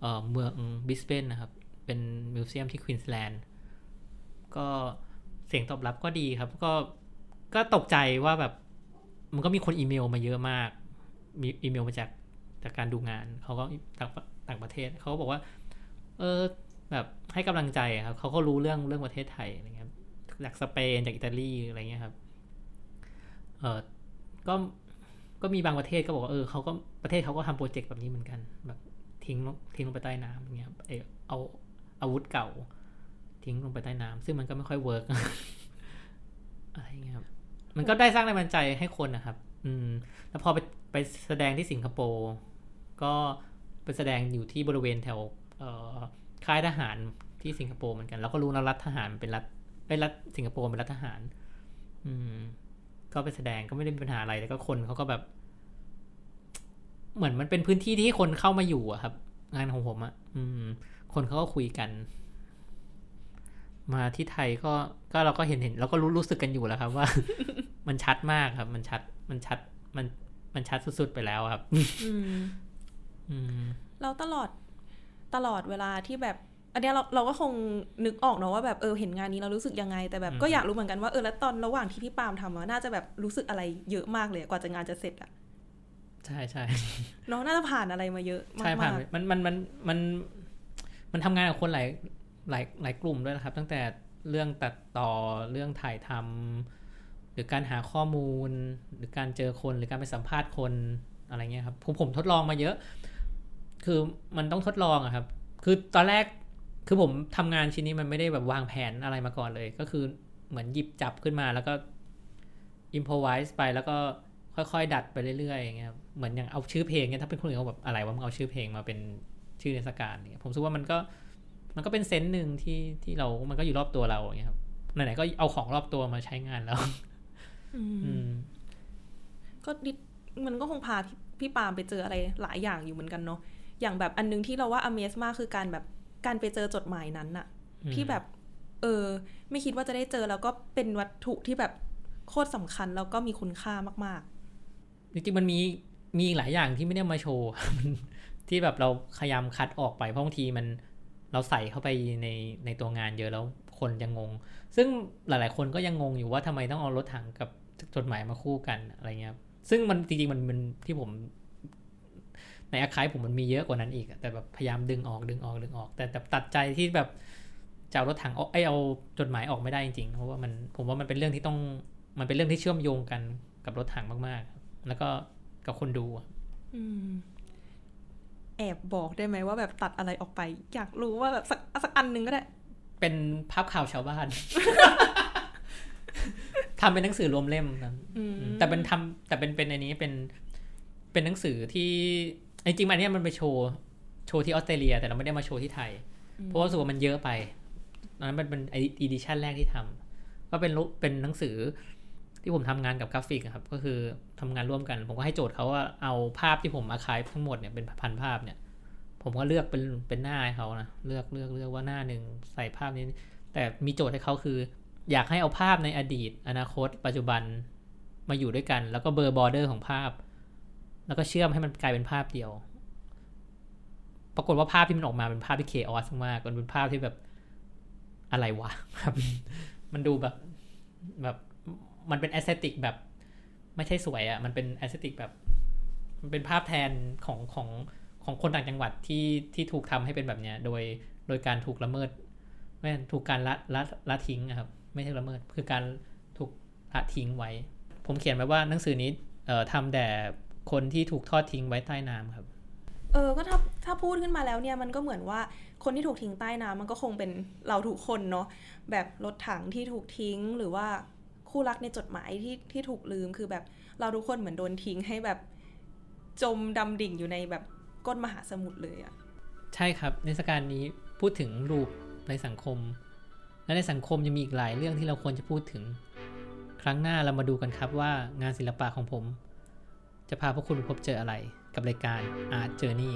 เอ่อเมืองบริสเบนนะครับ เป็น museum ที่ควีนส์แลนด์ ก็เสียงตอบรับก็ดีครับ ก็ก็ตกใจว่าแบบ มันก็มีคนอีเมลมาเยอะมาก มีอีเมลมาจากจากการดูงานเขาก็ต่างต่างประเทศเขาก็บอกว่า เออแบบให้กำลังใจครับเขาก็รู้เรื่องเรื่องประเทศไทยอะไรเงี้ยจากสเปนจากอิตาลีอะไรเงี้ยครับเออก็ก็มีบางประเทศก็บอกว่าเออเขาก็ประเทศเขาก็ทำโปรเจกต์แบบนี้เหมือนกัน แบบทิ้งทิ้งลงไปใต้น้ำอย่างเงี้ยครับเออเอาอาวุธเก่า ทิ้งลงไปใต้น้ำซึ่งมันก็ไม่ค่อย work อะไรเงี้ยครับมันก็ได้สร้างแรงบันดาลใจให้คนนะครับ อืม แล้วพอไปไปแสดงที่สิงคโปร์ก็ไปแสดงอยู่ที่บริเวณแถวเอค่ายทหารที่สิงคโปร์เหมือนกัน แล้วก็รู้นะรัฐทหารเป็นรัฐไอ้รัฐสิงคโปร์เป็นรัฐทหาร อืม ก็ไปแสดงก็ไม่ได้มีปัญหาอะไรแต่ก็คนเขาก็แบบ เหมือนมันเป็นพื้นที่ที่คนเข้ามาอยู่อะครับ งานของผมอะอืม คนเขาก็คุยกัน มาที่ไทยก็ก็เราก็เห็นเห็นเราก็รู้รู้สึกกันอยู่แล้วครับว่า มันชัดมากครับ มันชัดมันชัดมันมันชัดสุดๆไปแล้วครับอืมอืมเราตลอดตลอดเวลาที่แบบ อันเนี้ยเราเราก็คงนึกออกเนาะว่าแบบเออเห็นงานนี้เรารู้สึกยังไง แต่แบบอืมก็อยากรู้เหมือนกันว่าเออแล้วตอนระหว่างที่พี่ปาล์มทำอะน่าจะแบบรู้สึกอะไรเยอะมากเลยอะกว่าจะงานจะเสร็จอะใช่ใช่น้องน่าจะผ่านอะไรมาเยอะมากใช่ผ่านๆมันมันมันมันมันทำงานกับคนหลาย หลายหลายกลุ่มด้วยนะครับ ตั้งแต่เรื่องตัดต่อเรื่องถ่ายทำหรือการหาข้อมูล หรือการเจอคนหรือการไปสัมภาษณ์คนอะไรเงี้ยครับผมผมทดลองมาเยอะ คือมันต้องทดลองอะครับ คือตอนแรกคือผมทำงานชิ้นนี้มันไม่ได้แบบวางแผนอะไรมาก่อนเลย ก็คือเหมือนหยิบจับขึ้นมาแล้วก็อิมพอไวส์ไปแล้วก็ค่อยๆ ดัดไปเรื่อยๆอย่างเงี้ยเหมือนอย่างเอาชื่อเพลงเนี่ยถ้าเป็นคนอื่นเขาแบบอะไรว่ามึงเอาชื่อเพลงมาเป็นชื่อเทศกาลเนี่ยผมรู้สึกว่ามันก็ มันก็เป็นเซนส์หนึ่งที่ที่เรา มันก็อยู่รอบตัวเราอย่างเงี้ยครับไหนๆก็เอาของรอบตัวมาใช้งานแล้วอืมอืมก็ดิมันก็คงพาพี่พี่ปาล์มไปเจออะไรหลายอย่างอยู่เหมือนกันเนาะอย่างแบบอันนึงที่เราว่า Amaze มากคือการแบบการไปเจอจดหมายนั้นอะอืมที่แบบ เออ ไม่คิดว่าจะได้เจอแล้วก็เป็นวัตถุที่แบบโคตรสำคัญแล้วก็มีคุณค่ามากจริงๆมันมีมีอีกหลายอย่างที่ไม่ได้มาโชว์ที่แบบเราพยายามคัดออกไปเพราะบางทีมัน เราใส่เข้าไปในในตัวงานเยอะแล้วคนจะงง ซึ่งหลาย ๆ คนก็ยังงงอยู่ว่าทำไมต้องเอารถถังกับจดหมายมาคู่กันอะไรเงี้ย ซึ่งมันจริงๆมันมันที่ผม ในอาคายผมมันมีเยอะกว่านั้นอีก แต่แบบพยายามดึงออกดึงออกดึงออก แต่แต่ตัดใจที่แบบจะเอารถถังออกไอเอาจดหมายออกไม่ได้จริงๆ เพราะว่ามันผมว่ามันเป็นเรื่องที่ต้องมันเป็นเรื่องที่เชื่อมโยงกันกับรถถังมากๆ แล้วก็กับคนดูอืม แอบบอกได้ไหมว่าแบบตัดอะไรออกไป อยากรู้ว่าแบบสักสักอันหนึ่งก็ได้ เป็นภาพข่าวชาวบ้านทำเป็นหนังสือรวมเล่มนะอืมแต่เป็นทำแต่เป็นเป็นอันนี้เป็นเป็นหนังสือที่จริงๆอันเนี้ยมันไปโชว์โชว์ที่ออสเตรเลีย แต่เราไม่ได้มาโชว์ที่ไทย เพราะว่ารู้สึกว่ามันเยอะไปตอนนั้นมันเป็น edition แรกที่ทำก็เป็นรูปเป็นหนังสือ ที่ผมทำงานกับกราฟิกครับก็คือทำงานร่วมกัน ผมก็ให้โจทย์เขาว่าเอาภาพที่ผมอาคายทั้งหมดเนี่ยเป็นพันภาพเนี่ย ผมก็เลือกเป็นเป็นหน้าให้เขานะเลือกเลือกเลือกว่าหน้าหนึ่งใส่ภาพนี้ แต่มีโจทย์ให้เขาคือ อยากให้เอาภาพในอดีต อนาคต ปัจจุบันมาอยู่ด้วยกัน แล้วก็ blur border ของภาพ แล้วก็เชื่อมให้มันกลายเป็นภาพเดียว ปรากฏว่าภาพที่มันออกมาเป็นภาพที่ chaos มากมันเป็นภาพที่แบบอะไรวะแบบมันดูแบบแบบ มันเป็น aesthetic แบบ ไม่ใช่สวยอะ มันเป็น aesthetic แบบ มันเป็นภาพแทนของของของคนต่างจังหวัดที่ที่ถูกทำให้เป็นแบบเนี้ย โดยโดยการถูกละเมิดไม่ถูกการละละละทิ้งอะครับ ไม่ใช่ละเมิด คือการถูกละทิ้งไว้ ผมเขียนไว้ว่าหนังสือนี้เอ่อทำแด่คนที่ถูกทอดทิ้งไว้ใต้น้ำครับ เออ ก็ถ้าถ้าพูดขึ้นมาแล้วเนี่ยมันก็เหมือนว่าคนที่ถูกทิ้งใต้น้ำมันก็คงเป็นเราทุกคนเนาะแบบรถถังที่ถูกทิ้งหรือว่า คู่รักในจดหมายที่ที่ถูกลืมคือแบบเราทุกคนเหมือนโดนทิ้งให้แบบจมดำดิ่งอยู่ในแบบก้นมหาสมุทรเลยอะใช่ครับในสการนี้พูดถึงรูปในสังคม และในสังคมยังมีอีกหลายเรื่องที่เราควรจะพูดถึง ครั้งหน้าเรามาดูกันครับว่างานศิลปะของผม จะพาพวกคุณพบเจออะไรกับรายการ Art Journey